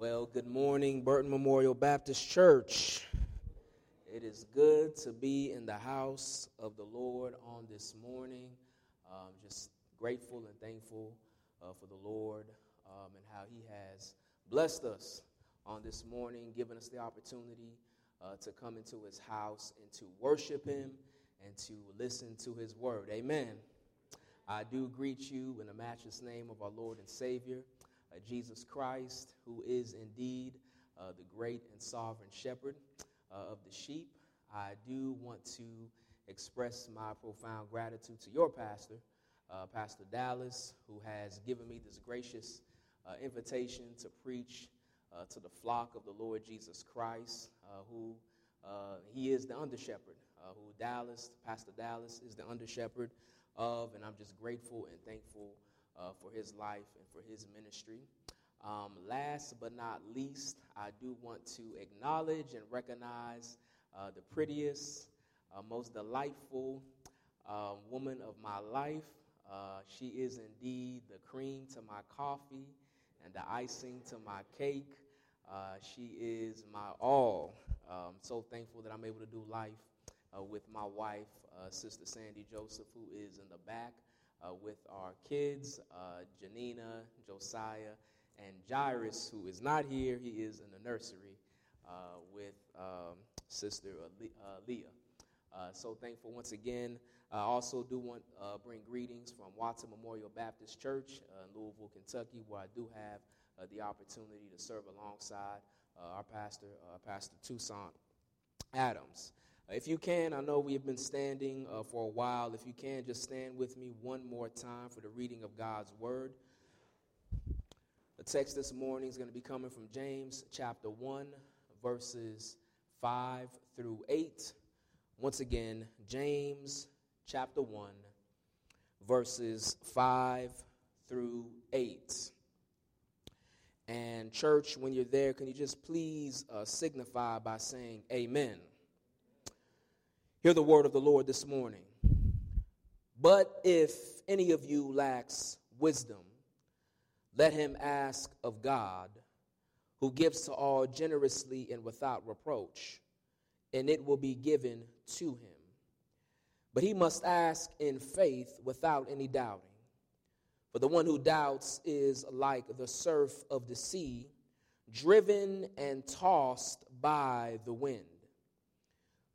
Well, good morning, Burton Memorial Baptist Church. It is good to be in the house of the Lord on this morning. Um, just grateful and thankful uh, for the Lord um, and how He has blessed us on this morning, given us the opportunity uh, to come into His house and to worship Him and to listen to His word. Amen. I do greet you in the matchless name of our Lord and Savior Jesus Christ, who is indeed uh, the great and sovereign shepherd uh, of the sheep. I do want to express my profound gratitude to your pastor, uh, Pastor Dallas, who has given me this gracious uh, invitation to preach uh, to the flock of the Lord Jesus Christ, who he is the under shepherd, who Dallas, Pastor Dallas, is the under shepherd of, and I'm just grateful and thankful uh, for his life and for his ministry. Um, last but not least, I do want to acknowledge and recognize uh, the prettiest, uh, most delightful uh, woman of my life. Uh, she is indeed the cream to my coffee and the icing to my cake. Uh, she is my all. I'm so thankful that I'm able to do life with my wife, Sister Sandy Joseph, who is in the back uh, with our kids, uh, Janina, Josiah, and Jairus, who is not here. He is in the nursery uh, with um, Sister uh, Leah. Uh, so thankful once again. I also do want to uh, bring greetings from Watson Memorial Baptist Church in Louisville, Kentucky, where I do have the opportunity to serve alongside our pastor, Pastor Toussaint Adams. If you can, I know we have been standing uh, for a while. If you can, just stand with me one more time for the reading of God's Word. The text this morning is going to be coming from James chapter 1, verses 5 through 8. Once again, James chapter 1, verses 5 through 8. And, church, when you're there, can you just please uh, signify by saying amen? Hear the word of the Lord this morning. But if any of you lacks wisdom, let him ask of God, who gives to all generously and without reproach, and it will be given to him. But he must ask in faith without any doubting. For the one who doubts is like the surf of the sea, driven and tossed by the wind.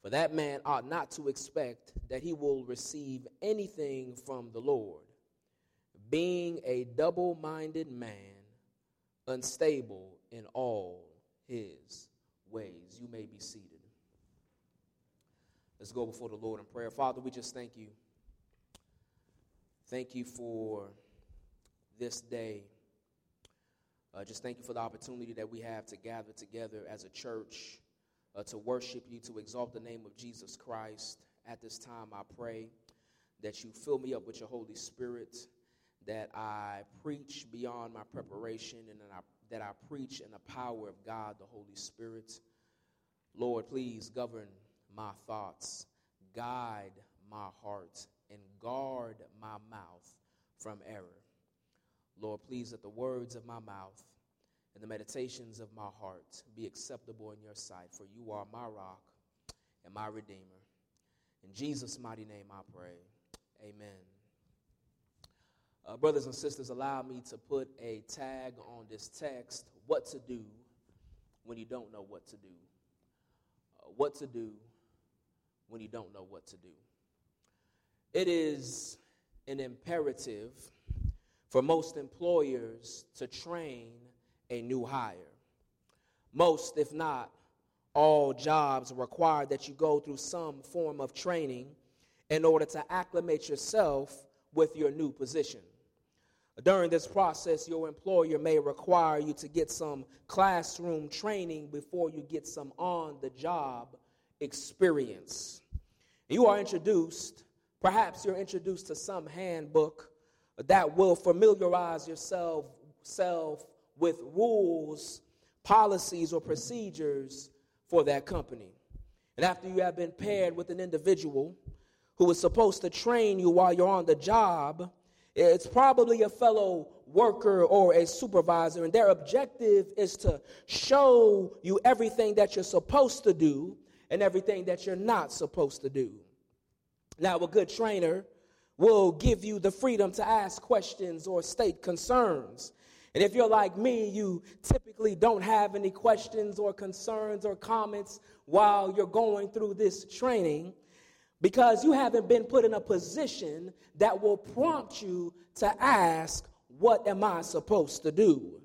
For that man ought not to expect that he will receive anything from the Lord, being a double minded man, unstable in all his ways. You may be seated. Let's go before the Lord in prayer. Father, we just thank you. Thank you for this day. Uh, just thank you for the opportunity that we have to gather together as a church uh, to worship you, to exalt the name of Jesus Christ. At this time, I pray that you fill me up with your Holy Spirit, that I preach beyond my preparation, and that I, that I preach in the power of God, the Holy Spirit. Lord, please govern my thoughts, guide my heart, and guard my mouth from error. Lord, please let the words of my mouth and the meditations of my heart be acceptable in your sight, for you are my rock and my redeemer. In Jesus' mighty name I pray. Amen. Uh, brothers and sisters, allow me to put a tag on this text what to do when you don't know what to do. Uh, what to do when you don't know what to do. It is an imperative for most employers to train a new hire. Most, if not all, jobs require that you go through some form of training in order to acclimate yourself with your new position. During this process, your employer may require you to get some classroom training before you get some on the job experience. You are introduced, perhaps you're introduced to some handbook that will familiarize yourself self with rules, policies, or procedures for that company. And after you have been paired with an individual who is supposed to train you while you're on the job, It's probably a fellow worker or a supervisor, and their objective is to show you everything that you're supposed to do and everything that you're not supposed to do. Now, a good trainer will give you the freedom to ask questions or state concerns. And if you're like me, you typically don't have any questions or concerns or comments while you're going through this training because you haven't been put in a position that will prompt you to ask, What am I supposed to do?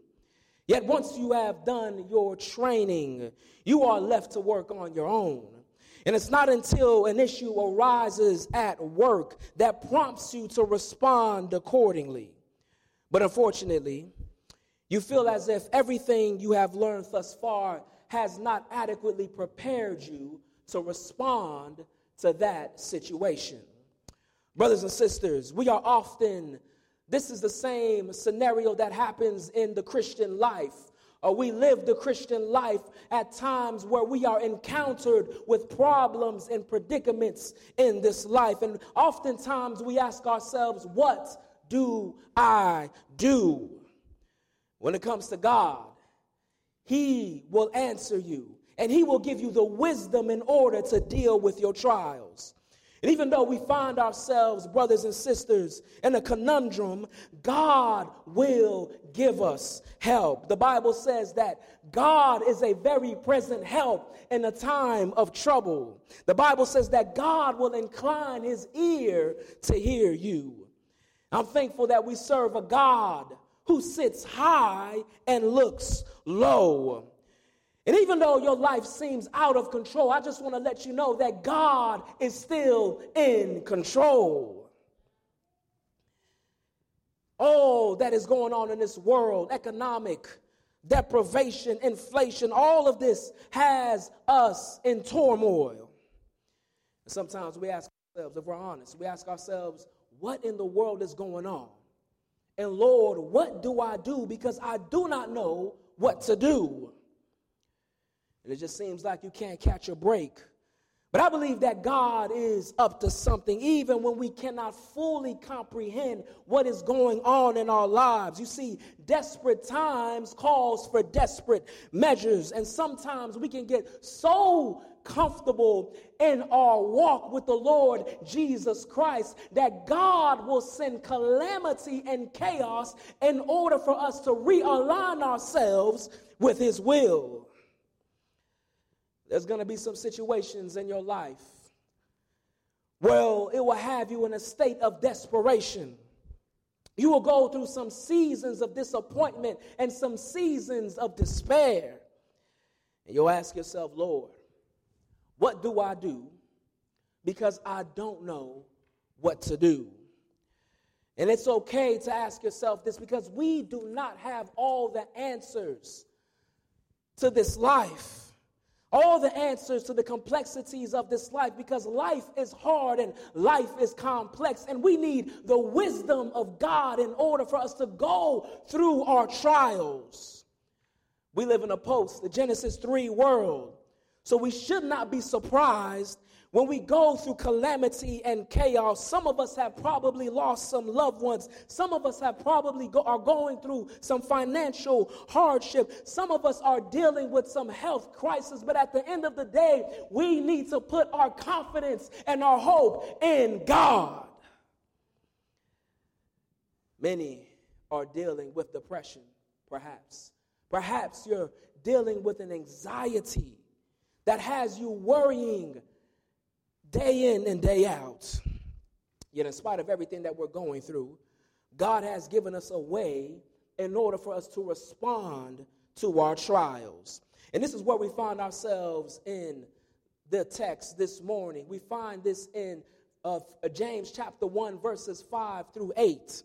Yet once you have done your training, you are left to work on your own. And it's not until an issue arises at work that prompts you to respond accordingly. But unfortunately, you feel as if everything you have learned thus far has not adequately prepared you to respond to that situation. Brothers and sisters, we are often, this is the same scenario that happens in the Christian life. Uh, we live the Christian life at times where we are encountered with problems and predicaments in this life. And oftentimes we ask ourselves, What do I do? When it comes to God, He will answer you and He will give you the wisdom in order to deal with your trials. And even though we find ourselves, brothers and sisters, in a conundrum, God will give us help. The Bible says that God is a very present help in a time of trouble. The Bible says that God will incline his ear to hear you. I'm thankful that we serve a God who sits high and looks low. And even though your life seems out of control, I just want to let you know that God is still in control. All that is going on in this world, economic deprivation, inflation, all of this has us in turmoil. Sometimes we ask ourselves, if we're honest, we ask ourselves, what in the world is going on? And Lord, what do I do? Because I do not know what to do. And it just seems like you can't catch a break. But I believe that God is up to something, even when we cannot fully comprehend what is going on in our lives. You see, desperate times calls for desperate measures, and sometimes we can get so comfortable in our walk with the Lord Jesus Christ that God will send calamity and chaos in order for us to realign ourselves with His will. There's going to be some situations in your life well, it will have you in a state of desperation. You will go through some seasons of disappointment and some seasons of despair. And you'll ask yourself, Lord, what do I do? Because I don't know what to do. And it's okay to ask yourself this because we do not have all the answers to this life all the answers to the complexities of this life because life is hard and life is complex, and we need the wisdom of God in order for us to go through our trials. We live in a post, the Genesis 3 world, so we should not be surprised when we go through calamity and chaos, some of us have probably lost some loved ones. Some of us have probably go, are going through some financial hardship. Some of us are dealing with some health crisis. But at the end of the day, we need to put our confidence and our hope in God. Many are dealing with depression, perhaps. Perhaps you're dealing with an anxiety that has you worrying day in and day out. Yet, in spite of everything that we're going through, God has given us a way in order for us to respond to our trials. And this is where we find ourselves in the text this morning. We find this in uh, James chapter 1, verses 5 through 8.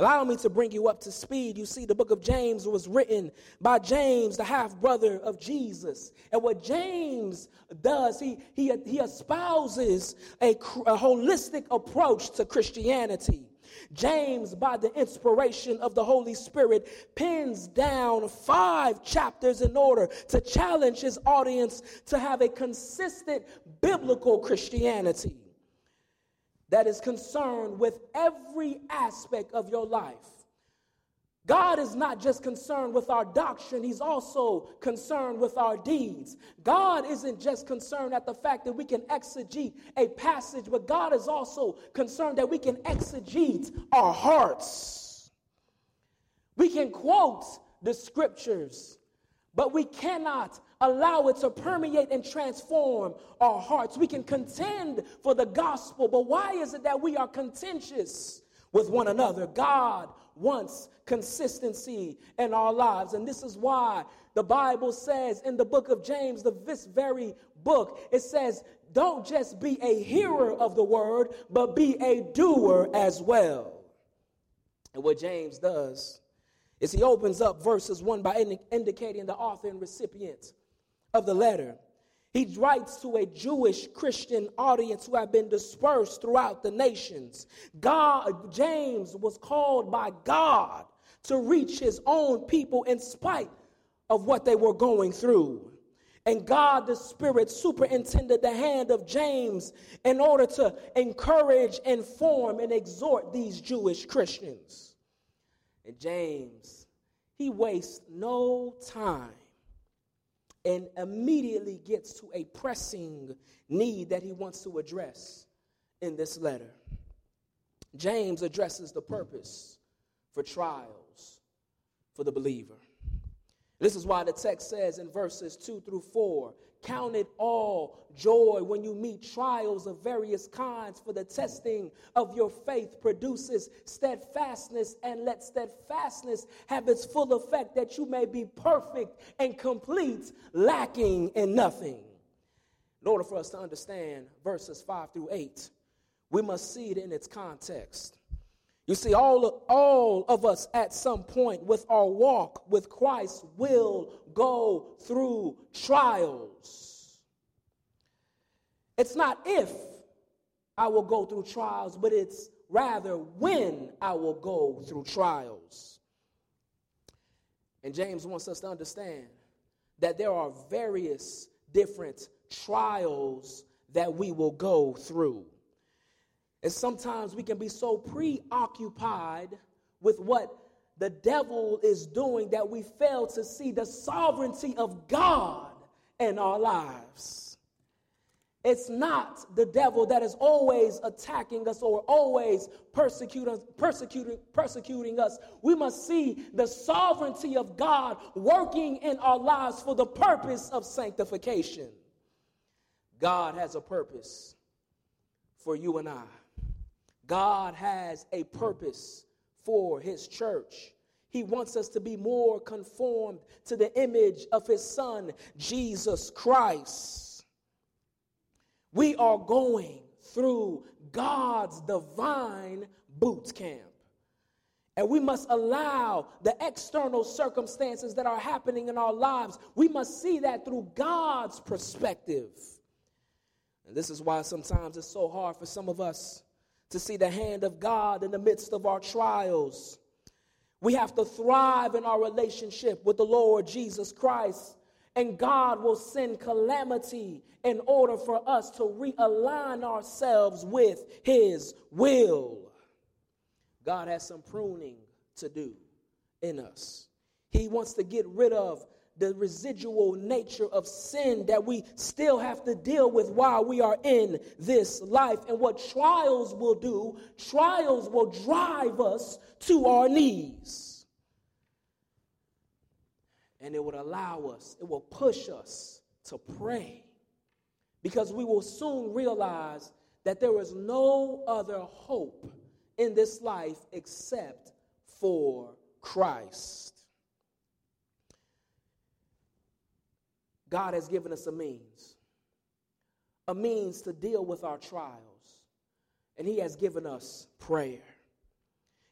Allow me to bring you up to speed. You see, the book of James was written by James, the half brother of Jesus. And what James does, he, he, he espouses a, a holistic approach to Christianity. James, by the inspiration of the Holy Spirit, pins down five chapters in order to challenge his audience to have a consistent biblical Christianity. That is concerned with every aspect of your life. God is not just concerned with our doctrine, He's also concerned with our deeds. God isn't just concerned at the fact that we can exegete a passage, but God is also concerned that we can exegete our hearts. We can quote the scriptures, but we cannot allow it to permeate and transform our hearts. We can contend for the gospel, but why is it that we are contentious with one another? God wants consistency in our lives, and this is why the Bible says in the book of James, the, this very book, it says, don't just be a hearer of the word, but be a doer as well. And what James does is he opens up verses 1 by indi- indicating the author and recipient of the letter. He writes to a Jewish Christian audience who have been dispersed throughout the nations. God, James was called by God to reach his own people in spite of what they were going through. And God, the Spirit, superintended the hand of James in order to encourage, inform, and exhort these Jewish Christians. And James, he wastes no time and immediately gets to a pressing need that he wants to address in this letter. James addresses the purpose for trials for the believer. This is why the text says in verses 2 through 4 Count it all joy when you meet trials of various kinds, for the testing of your faith produces steadfastness, and let steadfastness have its full effect that you may be perfect and complete, lacking in nothing. In order for us to understand verses 5 through 8, we must see it in its context. You see, all, all of us at some point with our walk with Christ will go through trials. It's not if I will go through trials, but it's rather when I will go through trials. And James wants us to understand that there are various different trials that we will go through. And sometimes we can be so preoccupied with what the devil is doing that we fail to see the sovereignty of God in our lives. It's not the devil that is always attacking us or always persecuting, persecuting, persecuting us. We must see the sovereignty of God working in our lives for the purpose of sanctification. God has a purpose for you and I. God has a purpose for his church. He wants us to be more conformed to the image of his son, Jesus Christ. We are going through God's divine boot camp. And we must allow the external circumstances that are happening in our lives, we must see that through God's perspective. And this is why sometimes it's so hard for some of us to see the hand of God in the midst of our trials. We have to thrive in our relationship with the Lord Jesus Christ, and God will send calamity in order for us to realign ourselves with His will. God has some pruning to do in us. He wants to get rid of the residual nature of sin that we still have to deal with while we are in this life. And what trials will do, trials will drive us to our knees. And it would allow us, it will push us to pray. Because we will soon realize that there is no other hope in this life except for Christ. God has given us a means, a means to deal with our trials, and He has given us prayer.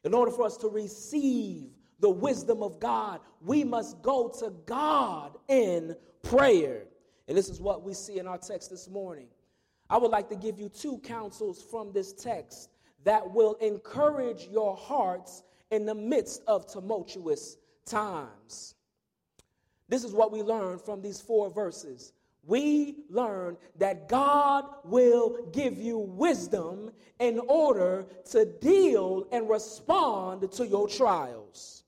In order for us to receive the wisdom of God, we must go to God in prayer. And this is what we see in our text this morning. I would like to give you two counsels from this text that will encourage your hearts in the midst of tumultuous times. This is what we learn from these four verses. we learn that God will give you wisdom in order to deal and respond to your trials.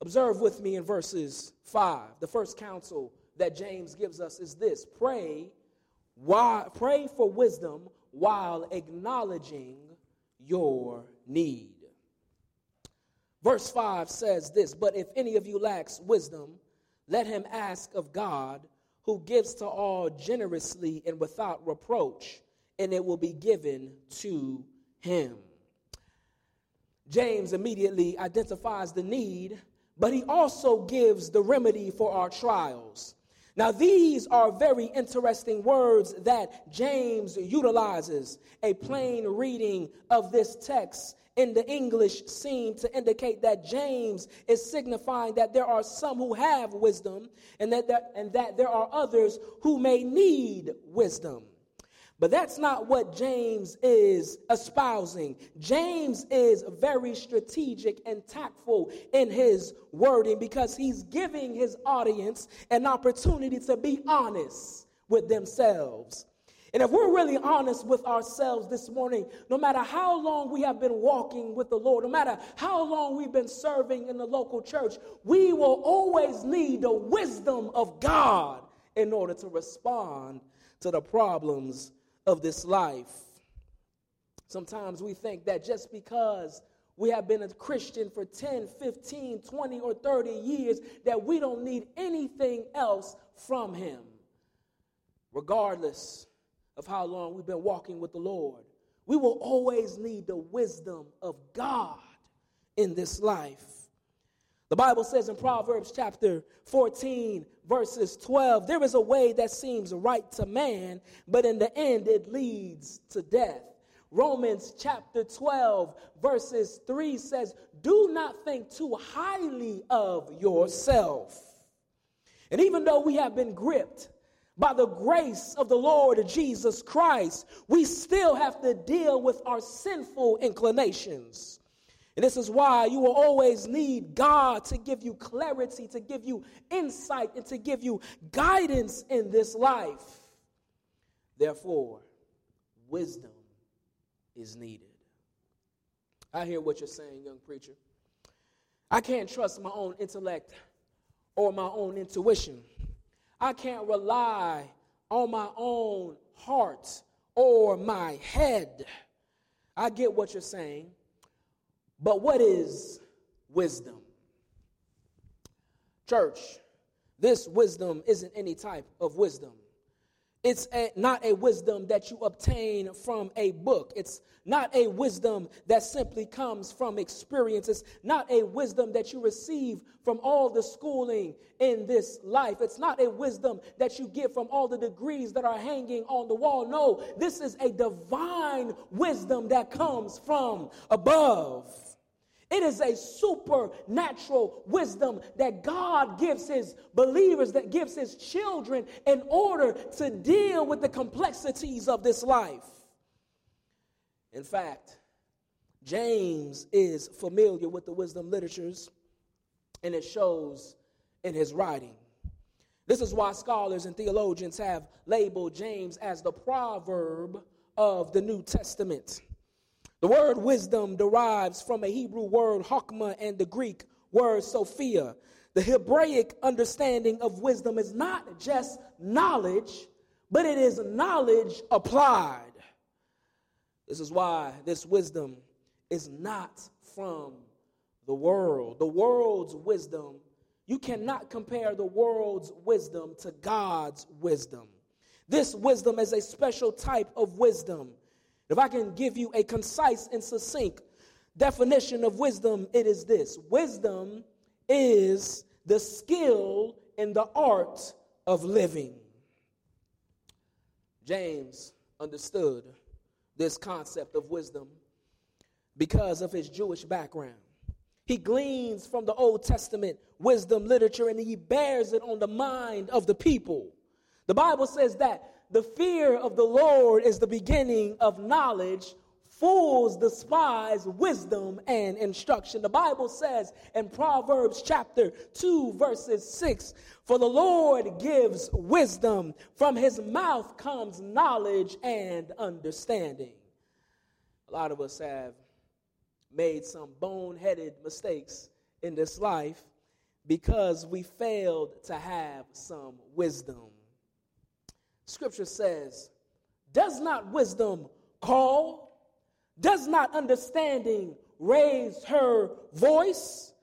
Observe with me in verses 5. The first counsel that James gives us is this pray, why, pray for wisdom while acknowledging your need. Verse 5 says this But if any of you lacks wisdom, let him ask of God, who gives to all generously and without reproach, and it will be given to him. James immediately identifies the need, but he also gives the remedy for our trials. Now, these are very interesting words that James utilizes. A plain reading of this text in the English seem to indicate that James is signifying that there are some who have wisdom and that, there, and that there are others who may need wisdom. But that's not what James is espousing. James is very strategic and tactful in his wording because he's giving his audience an opportunity to be honest with themselves. And if we're really honest with ourselves this morning, no matter how long we have been walking with the Lord, no matter how long we've been serving in the local church, we will always need the wisdom of God in order to respond to the problems of this life. Sometimes we think that just because we have been a Christian for 10, 15, 20, or 30 years, that we don't need anything else from Him. Regardless of how long we've been walking with the Lord. We will always need the wisdom of God in this life. The Bible says in Proverbs chapter 14, verses 12, there is a way that seems right to man, but in the end it leads to death. Romans chapter 12, verses 3 says, Do not think too highly of yourself. And even though we have been gripped by the grace of the Lord Jesus Christ, we still have to deal with our sinful inclinations. And this is why you will always need God to give you clarity, to give you insight, and to give you guidance in this life. Therefore, wisdom is needed. I hear what you're saying, young preacher. I can't trust my own intellect or my own intuition. I can't rely on my own heart or my head. I get what you're saying, but what is wisdom? Church, this wisdom isn't any type of wisdom. It's a, not a wisdom that you obtain from a book. It's not a wisdom that simply comes from experience. It's not a wisdom that you receive from all the schooling in this life. It's not a wisdom that you get from all the degrees that are hanging on the wall. No, this is a divine wisdom that comes from above. It is a supernatural wisdom that God gives his believers, that gives his children in order to deal with the complexities of this life. In fact, James is familiar with the wisdom literatures, and it shows in his writing. This is why scholars and theologians have labeled James as the proverb of the New Testament. The word wisdom derives from a Hebrew word chokmah and the Greek word sophia. The Hebraic understanding of wisdom is not just knowledge, but it is knowledge applied. This is why this wisdom is not from the world. The world's wisdom, you cannot compare the world's wisdom to God's wisdom. This wisdom is a special type of wisdom if I can give you a concise and succinct definition of wisdom, it is this Wisdom is the skill and the art of living. James understood this concept of wisdom because of his Jewish background. He gleans from the Old Testament wisdom literature and he bears it on the mind of the people. The Bible says that the fear of the Lord is the beginning of knowledge. Fools despise wisdom and instruction. The Bible says in Proverbs chapter 2, verses 6 For the Lord gives wisdom, from his mouth comes knowledge and understanding. A lot of us have made some boneheaded mistakes in this life because we failed to have some wisdom. Scripture says, Does not wisdom call? Does not understanding raise her voice?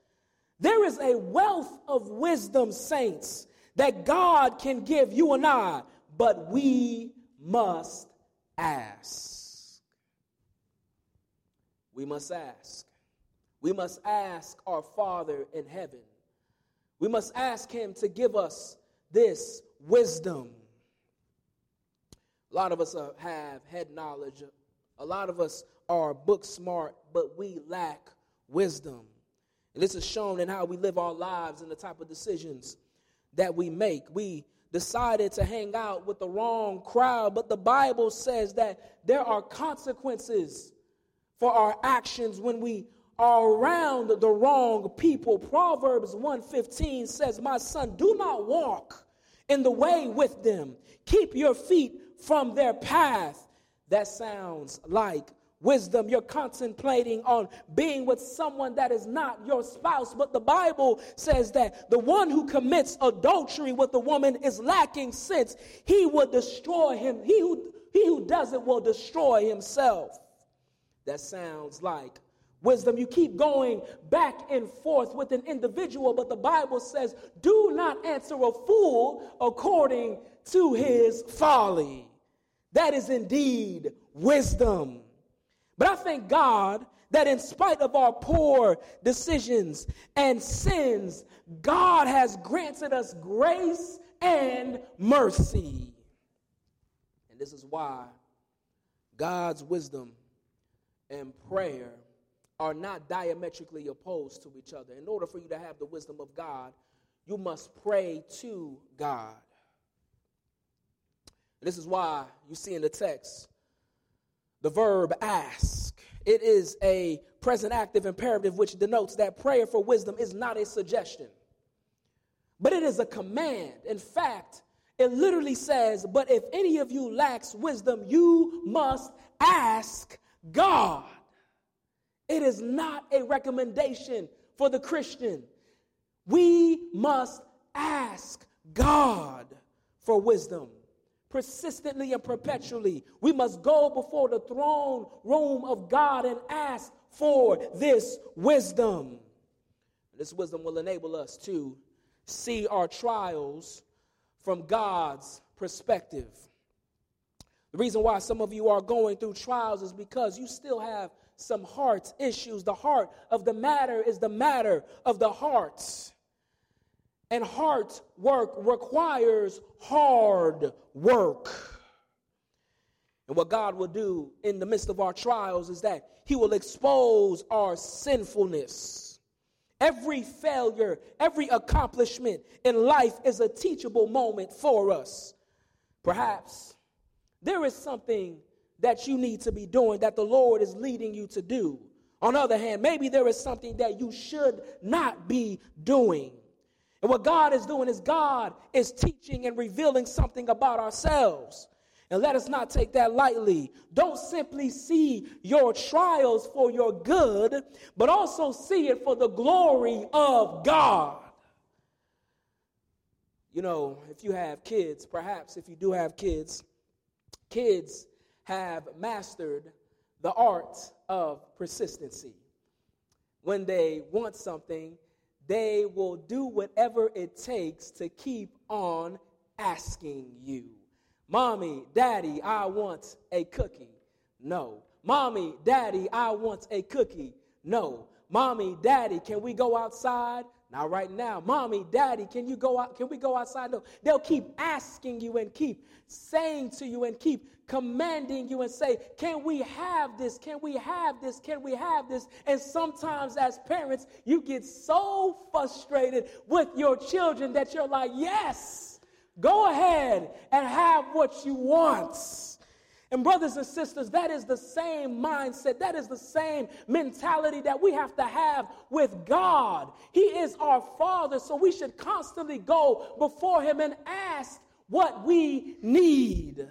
There is a wealth of wisdom, saints, that God can give you and I, but we must ask. We must ask. We must ask our Father in heaven. We must ask Him to give us this wisdom. A lot of us have head knowledge. A lot of us are book smart, but we lack wisdom. And this is shown in how we live our lives and the type of decisions that we make. We decided to hang out with the wrong crowd, but the Bible says that there are consequences for our actions when we are around the wrong people. Proverbs 1:15 says, "My son, do not walk in the way with them. Keep your feet from their path." That sounds like wisdom. You're contemplating on being with someone that is not your spouse, but the Bible says that the one who commits adultery with a woman is lacking sense. He will destroy him. He who, he who does it will destroy himself. That sounds like wisdom. You keep going back and forth with an individual, but the Bible says, do not answer a fool according to his folly. That is indeed wisdom. But I thank God that in spite of our poor decisions and sins, God has granted us grace and mercy. And this is why God's wisdom and prayer are not diametrically opposed to each other. In order for you to have the wisdom of God, you must pray to God. This is why you see in the text the verb ask. It is a present active imperative which denotes that prayer for wisdom is not a suggestion, but it is a command. In fact, it literally says, But if any of you lacks wisdom, you must ask God. It is not a recommendation for the Christian. We must ask God for wisdom persistently and perpetually. We must go before the throne room of God and ask for this wisdom. This wisdom will enable us to see our trials from God's perspective. The reason why some of you are going through trials is because you still have some heart issues. The heart of the matter is the matter of the hearts. And heart work requires hard work. And what God will do in the midst of our trials is that He will expose our sinfulness. Every failure, every accomplishment in life is a teachable moment for us. Perhaps there is something that you need to be doing that the Lord is leading you to do. On the other hand, maybe there is something that you should not be doing. And what God is doing is God is teaching and revealing something about ourselves. And let us not take that lightly. Don't simply see your trials for your good, but also see it for the glory of God. You know, if you have kids, perhaps if you do have kids, kids have mastered the art of persistency. When they want something, they will do whatever it takes to keep on asking you. Mommy, daddy, I want a cookie. No. Mommy, daddy, I want a cookie. No. Mommy, daddy, can we go outside? Not right now. Mommy, daddy, can you go out? Can we go outside? No. They'll keep asking you and keep saying to you and keep commanding you and say, Can we have this? Can we have this? Can we have this? And sometimes, as parents, you get so frustrated with your children that you're like, Yes, go ahead and have what you want. And, brothers and sisters, that is the same mindset, that is the same mentality that we have to have with God. He is our Father, so we should constantly go before Him and ask what we need.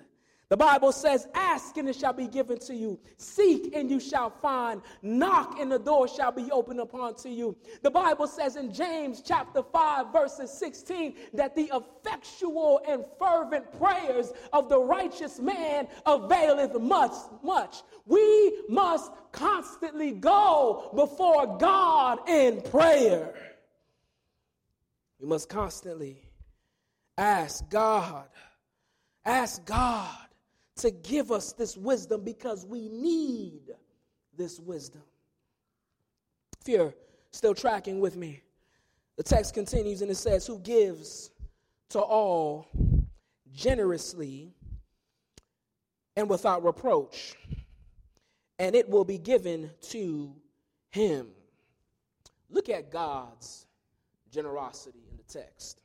The Bible says, Ask and it shall be given to you. Seek and you shall find. Knock and the door shall be opened upon to you. The Bible says in James chapter 5, verses 16, that the effectual and fervent prayers of the righteous man availeth much, much. We must constantly go before God in prayer. We must constantly ask God, ask God to give us this wisdom because we need this wisdom. If you're still tracking with me, the text continues and it says, Who gives to all generously and without reproach, and it will be given to him. Look at God's generosity in the text.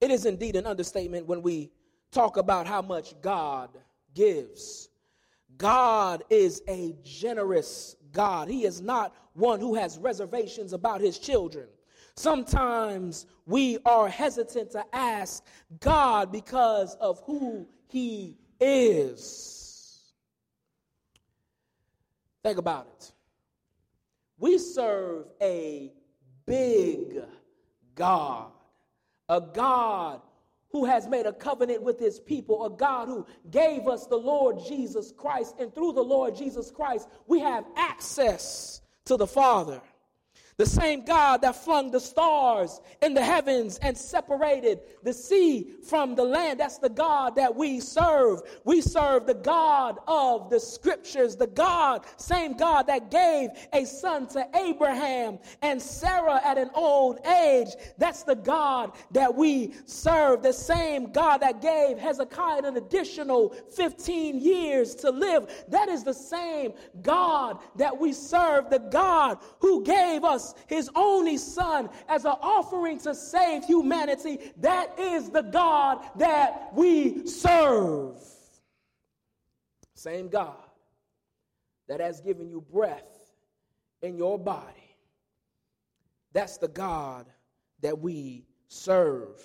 It is indeed an understatement when we talk about how much God gives. God is a generous God. He is not one who has reservations about his children. Sometimes we are hesitant to ask God because of who he is. Think about it. We serve a big God, a God who has made a covenant with his people, a God who gave us the Lord Jesus Christ. And through the Lord Jesus Christ, we have access to the Father. The same God that flung the stars in the heavens and separated the sea from the land. That's the God that we serve. We serve the God of the scriptures, the God, same God that gave a son to Abraham and Sarah at an old age. That's the God that we serve. The same God that gave Hezekiah an additional 15 years to live. That is the same God that we serve, the God who gave us his only son as an offering to save humanity. That is the God that we serve. Same God that has given you breath in your body. That's the God that we serve.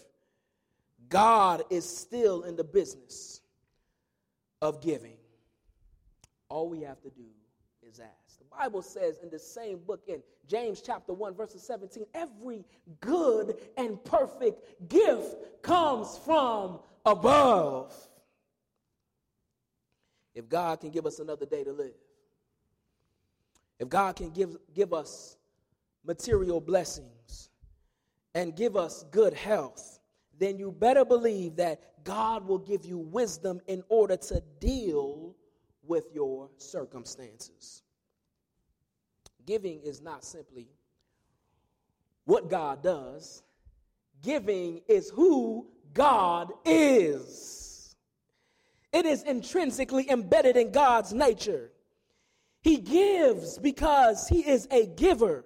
God is still in the business of giving. All we have to do is ask. Bible says in the same book in James chapter 1 verses 17, every good and perfect gift comes from above. If God can give us another day to live, if God can give, give us material blessings and give us good health, then you better believe that God will give you wisdom in order to deal with your circumstances. Giving is not simply what God does, giving is who God is. It is intrinsically embedded in God's nature. He gives because He is a giver.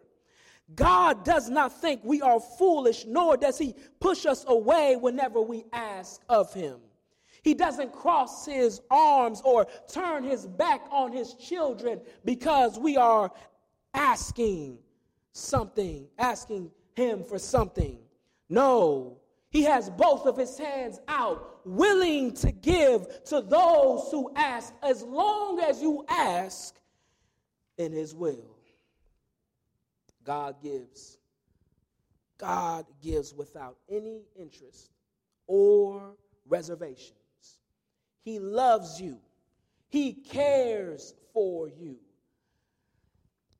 God does not think we are foolish, nor does He push us away whenever we ask of Him. He doesn't cross His arms or turn His back on His children because we are asking something, asking him for something. No, he has both of his hands out, willing to give to those who ask, as long as you ask in his will. God gives. God gives without any interest or reservations. He loves you. He cares for you.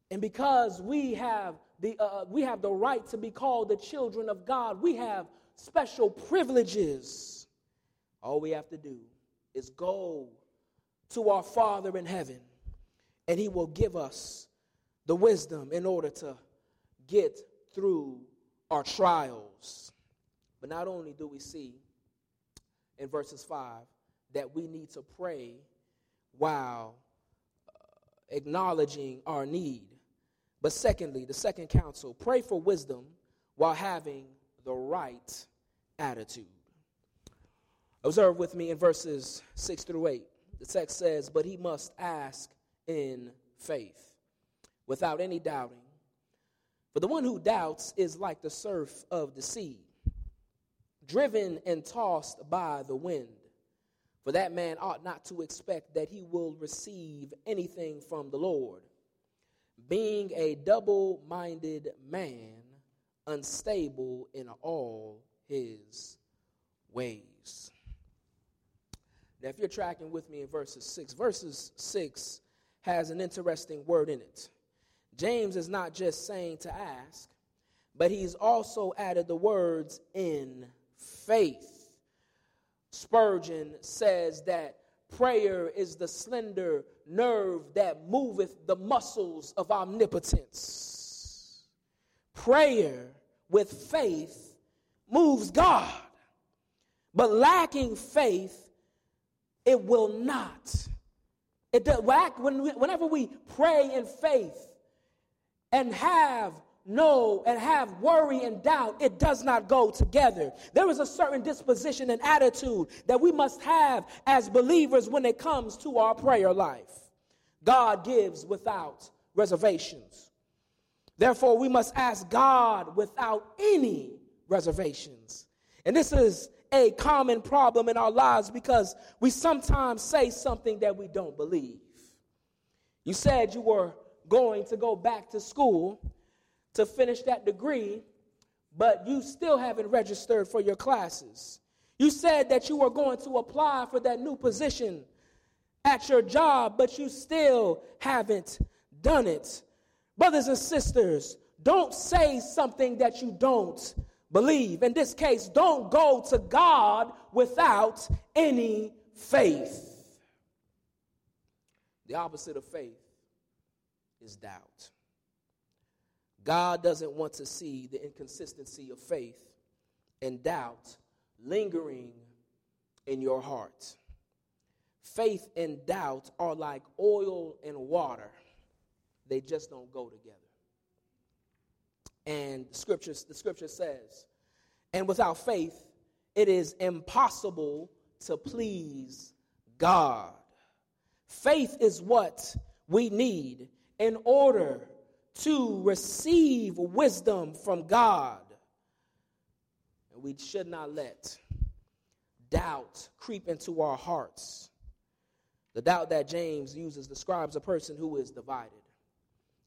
And because we have the, uh, uh, we have the right to be called the children of God, we have special privileges. All we have to do is go to our Father in heaven, and He will give us the wisdom in order to get through our trials. But not only do we see in verses 5 that we need to pray while uh, acknowledging our need, but secondly, the second counsel pray for wisdom while having the right attitude. Observe with me in verses 6 through 8. the text says, But he must ask in faith, without any doubting. For the one who doubts is like the surf of the sea, driven and tossed by the wind. For that man ought not to expect that he will receive anything from the Lord, being a double minded man, unstable in all his ways. Now, if you're tracking with me in verses 6, verses 6 has an interesting word in it. James is not just saying to ask, but he's also added the words in faith. Spurgeon says that prayer is the slender nerve that moveth the muscles of omnipotence. Prayer with faith moves God, but lacking faith it will not. It does, whenever we pray in faith and have no and have worry and doubt, it does not go together. There is a certain disposition and attitude that we must have as believers when it comes to our prayer life. God gives without reservations. Therefore, we must ask God without any reservations. And this is a common problem in our lives because we sometimes say something that we don't believe. You said you were going to go back to school to finish that degree, but you still haven't registered for your classes. You said that you were going to apply for that new position at your job, but you still haven't done it. Brothers and sisters, don't say something that you don't believe. In this case, don't go to God without any faith. The opposite of faith is doubt. God doesn't want to see the inconsistency of faith and doubt lingering in your heart. Faith and doubt are like oil and water, they just don't go together. And scriptures, the scripture says, and without faith, it is impossible to please God. Faith is what we need in order to receive wisdom from God. And we should not let doubt creep into our hearts. The doubt that James uses describes a person who is divided.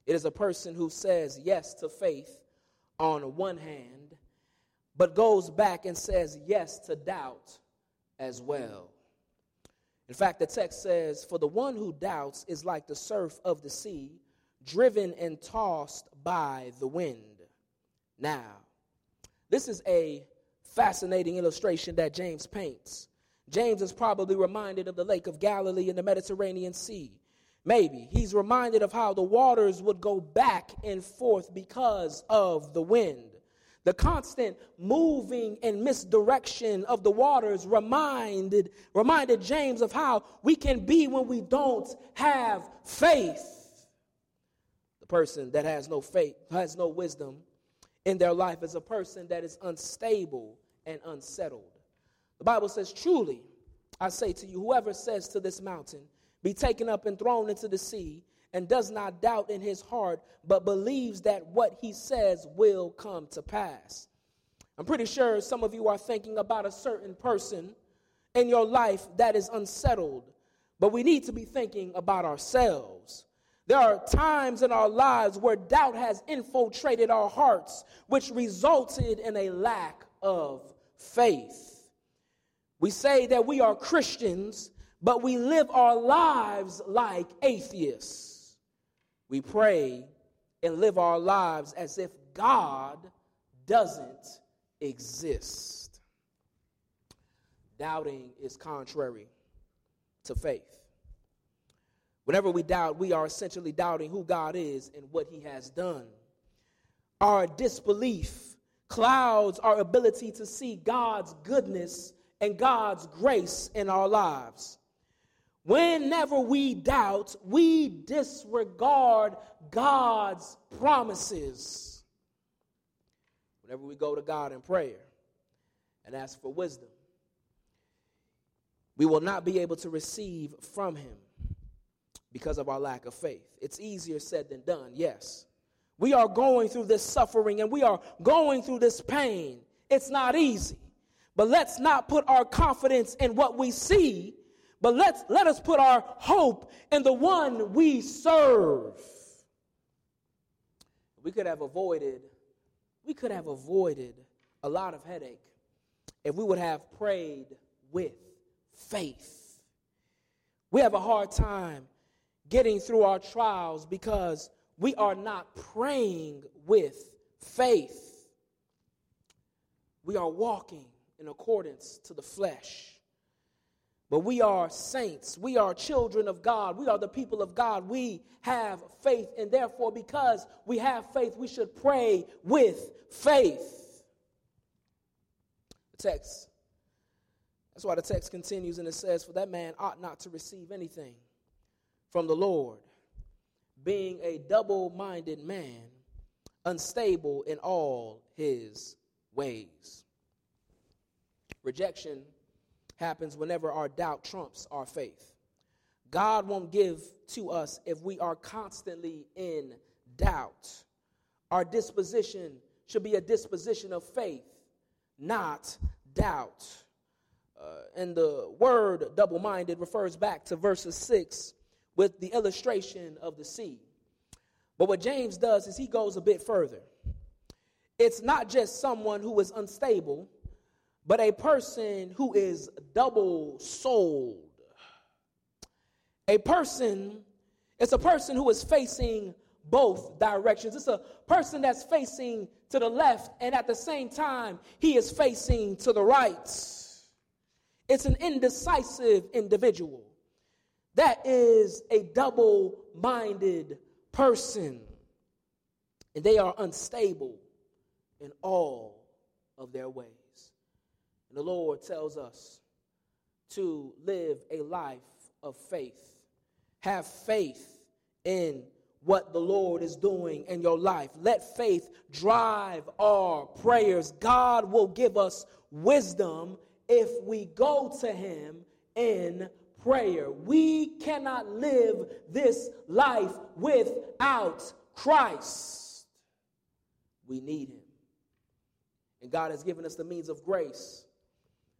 It is a person who says yes to faith on one hand, but goes back and says yes to doubt as well. In fact, the text says, For the one who doubts is like the surf of the sea, driven and tossed by the wind. Now, this is a fascinating illustration that James paints. James is probably reminded of the Lake of Galilee in the Mediterranean Sea. Maybe. He's reminded of how the waters would go back and forth because of the wind. The constant moving and misdirection of the waters reminded, reminded James of how we can be when we don't have faith. Person that has no faith, has no wisdom in their life, is a person that is unstable and unsettled. The Bible says, Truly, I say to you, whoever says to this mountain, be taken up and thrown into the sea, and does not doubt in his heart, but believes that what he says will come to pass. I'm pretty sure some of you are thinking about a certain person in your life that is unsettled, but we need to be thinking about ourselves. There are times in our lives where doubt has infiltrated our hearts, which resulted in a lack of faith. We say that we are Christians, but we live our lives like atheists. We pray and live our lives as if God doesn't exist. Doubting is contrary to faith. Whenever we doubt, we are essentially doubting who God is and what He has done. Our disbelief clouds our ability to see God's goodness and God's grace in our lives. Whenever we doubt, we disregard God's promises. Whenever we go to God in prayer and ask for wisdom, we will not be able to receive from Him because of our lack of faith. It's easier said than done, yes. We are going through this suffering and we are going through this pain. It's not easy. But let's not put our confidence in what we see, but let's let us put our hope in the one we serve. We could have avoided we could have avoided a lot of headache if we would have prayed with faith. We have a hard time getting through our trials because we are not praying with faith. We are walking in accordance to the flesh. But we are saints. We are children of God. We are the people of God. We have faith. And therefore, because we have faith, we should pray with faith. The text that's why the text continues and it says, For that man ought not to receive anything from the Lord, being a double minded man, unstable in all his ways. Rejection happens whenever our doubt trumps our faith. God won't give to us if we are constantly in doubt. Our disposition should be a disposition of faith, not doubt. Uh, and the word double minded refers back to verses 6 with the illustration of the sea. But what James does is he goes a bit further. It's not just someone who is unstable, but a person who is double souled. A person, it's a person who is facing both directions. It's a person that's facing to the left, and at the same time, he is facing to the right. It's an indecisive individual. That is a double minded person. And they are unstable in all of their ways. And the Lord tells us to live a life of faith. Have faith in what the Lord is doing in your life. Let faith drive our prayers. God will give us wisdom if we go to Him in prayer. We cannot live this life without Christ. We need Him. And God has given us the means of grace,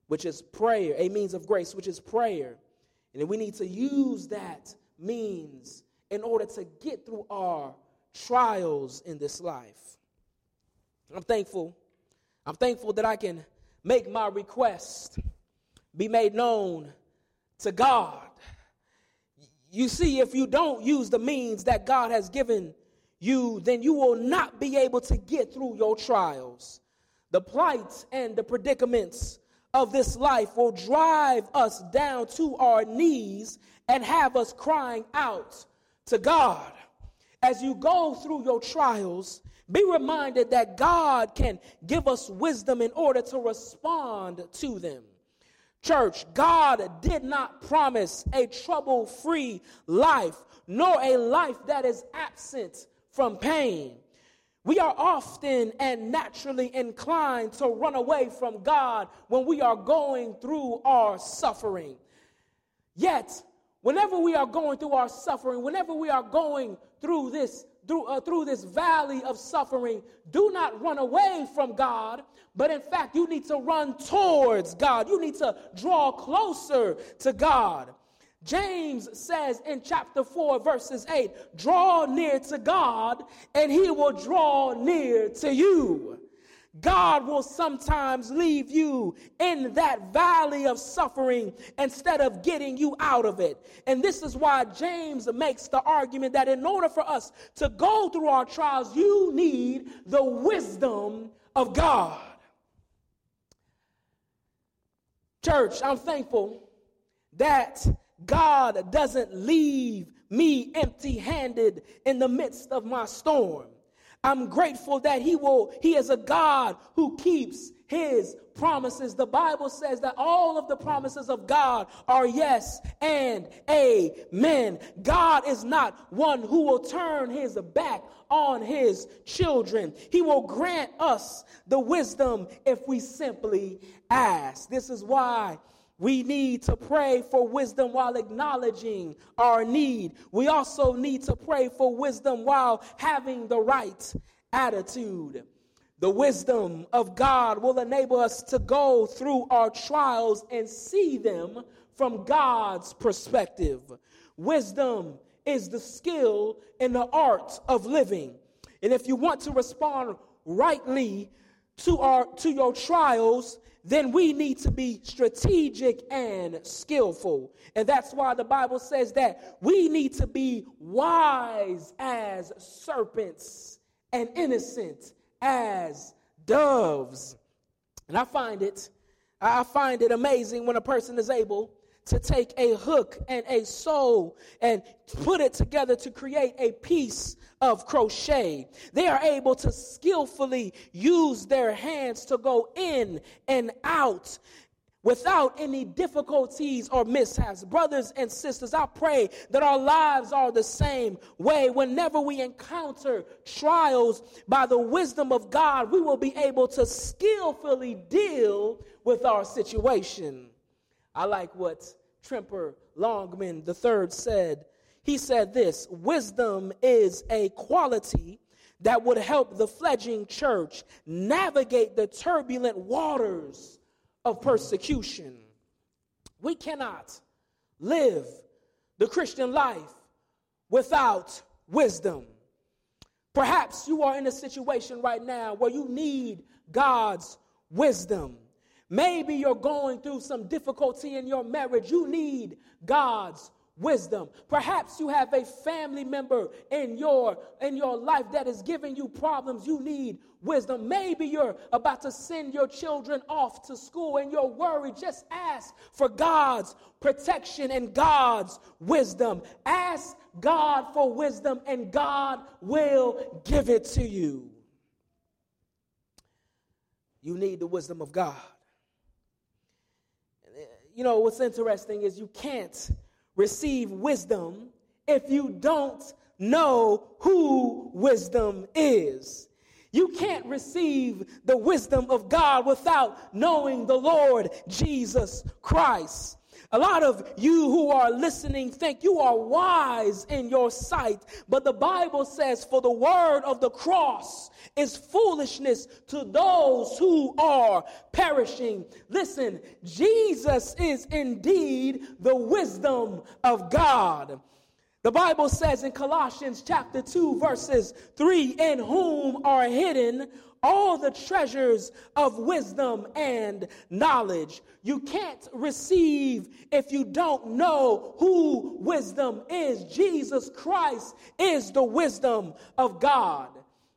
which is prayer, a means of grace, which is prayer. And we need to use that means in order to get through our trials in this life. I'm thankful. I'm thankful that I can make my request be made known to God. You see, if you don't use the means that God has given you, then you will not be able to get through your trials. The plights and the predicaments of this life will drive us down to our knees and have us crying out to God. As you go through your trials, be reminded that God can give us wisdom in order to respond to them. Church, God did not promise a trouble free life, nor a life that is absent from pain. We are often and naturally inclined to run away from God when we are going through our suffering. Yet, whenever we are going through our suffering, whenever we are going through this through, uh, through this valley of suffering, do not run away from God, but in fact, you need to run towards God. You need to draw closer to God. James says in chapter 4, verses 8, draw near to God, and he will draw near to you. God will sometimes leave you in that valley of suffering instead of getting you out of it. And this is why James makes the argument that in order for us to go through our trials, you need the wisdom of God. Church, I'm thankful that God doesn't leave me empty handed in the midst of my storm. I'm grateful that he will he is a God who keeps his promises. The Bible says that all of the promises of God are yes and amen. God is not one who will turn his back on his children. He will grant us the wisdom if we simply ask. This is why we need to pray for wisdom while acknowledging our need. We also need to pray for wisdom while having the right attitude. The wisdom of God will enable us to go through our trials and see them from God's perspective. Wisdom is the skill in the art of living. And if you want to respond rightly to our to your trials, then we need to be strategic and skillful. And that's why the Bible says that we need to be wise as serpents and innocent as doves. And I find it I find it amazing when a person is able to take a hook and a sole and put it together to create a piece of crochet. They are able to skillfully use their hands to go in and out without any difficulties or mishaps. Brothers and sisters, I pray that our lives are the same way. Whenever we encounter trials by the wisdom of God, we will be able to skillfully deal with our situation. I like what Tremper Longman III said. He said this Wisdom is a quality that would help the fledgling church navigate the turbulent waters of persecution. We cannot live the Christian life without wisdom. Perhaps you are in a situation right now where you need God's wisdom. Maybe you're going through some difficulty in your marriage. You need God's wisdom. Perhaps you have a family member in your in your life that is giving you problems. You need wisdom. Maybe you're about to send your children off to school and you're worried. Just ask for God's protection and God's wisdom. Ask God for wisdom and God will give it to you. You need the wisdom of God you know, what's interesting is you can't receive wisdom if you don't know who wisdom is. You can't receive the wisdom of God without knowing the Lord Jesus Christ. A lot of you who are listening think you are wise in your sight, but the Bible says, For the word of the cross is foolishness to those who are perishing. Listen, Jesus is indeed the wisdom of God. The Bible says in Colossians chapter 2, verses 3 In whom are hidden all the treasures of wisdom and knowledge. You can't receive if you don't know who wisdom is. Jesus Christ is the wisdom of God.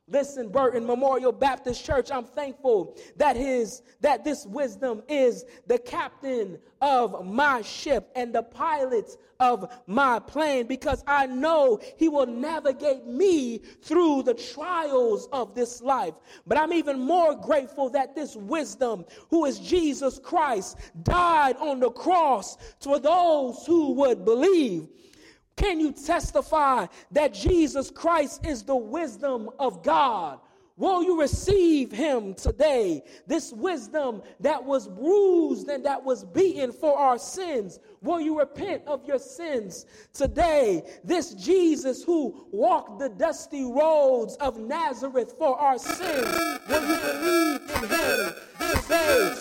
Listen, Burton Memorial Baptist Church, I'm thankful that his that this wisdom is the captain of my ship and the pilot of my plane because I know he will navigate me through the trials of this life. But I'm even more grateful that this wisdom, who is Jesus Christ, died on the cross for those who would believe. Can you testify that Jesus Christ is the wisdom of God? Will you receive him today? This wisdom that was bruised and that was beaten for our sins. Will you repent of your sins today? This Jesus who walked the dusty roads of Nazareth for our sins. Will you believe in him today?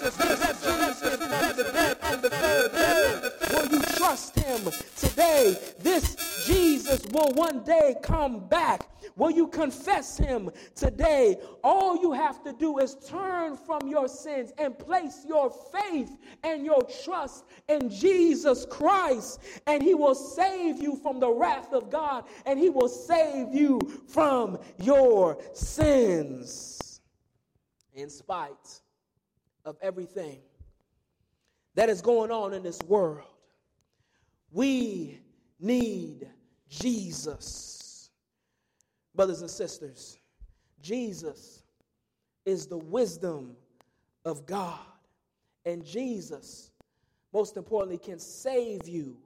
Will you trust him today? This Jesus will one day come back Will you confess him today? All you have to do is turn from your sins and place your faith and your trust in Jesus Christ, and he will save you from the wrath of God, and he will save you from your sins. In spite of everything that is going on in this world, we need Jesus. Brothers and sisters, Jesus is the wisdom of God. And Jesus, most importantly, can save you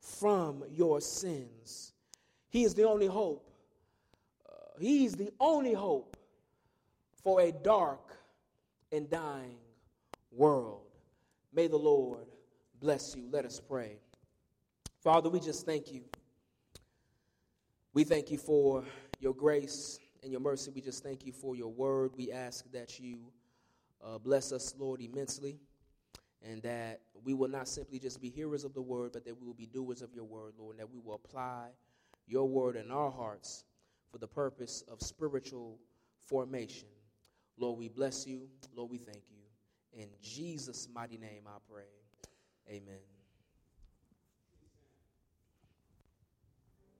from your sins. He is the only hope. Uh, he's the only hope for a dark and dying world. May the Lord bless you. Let us pray. Father, we just thank you. We thank you for your grace and your mercy. We just thank you for your word. We ask that you uh, bless us, Lord, immensely, and that we will not simply just be hearers of the word, but that we will be doers of your word, Lord, and that we will apply your word in our hearts for the purpose of spiritual formation. Lord, we bless you. Lord, we thank you. In Jesus' mighty name I pray. Amen.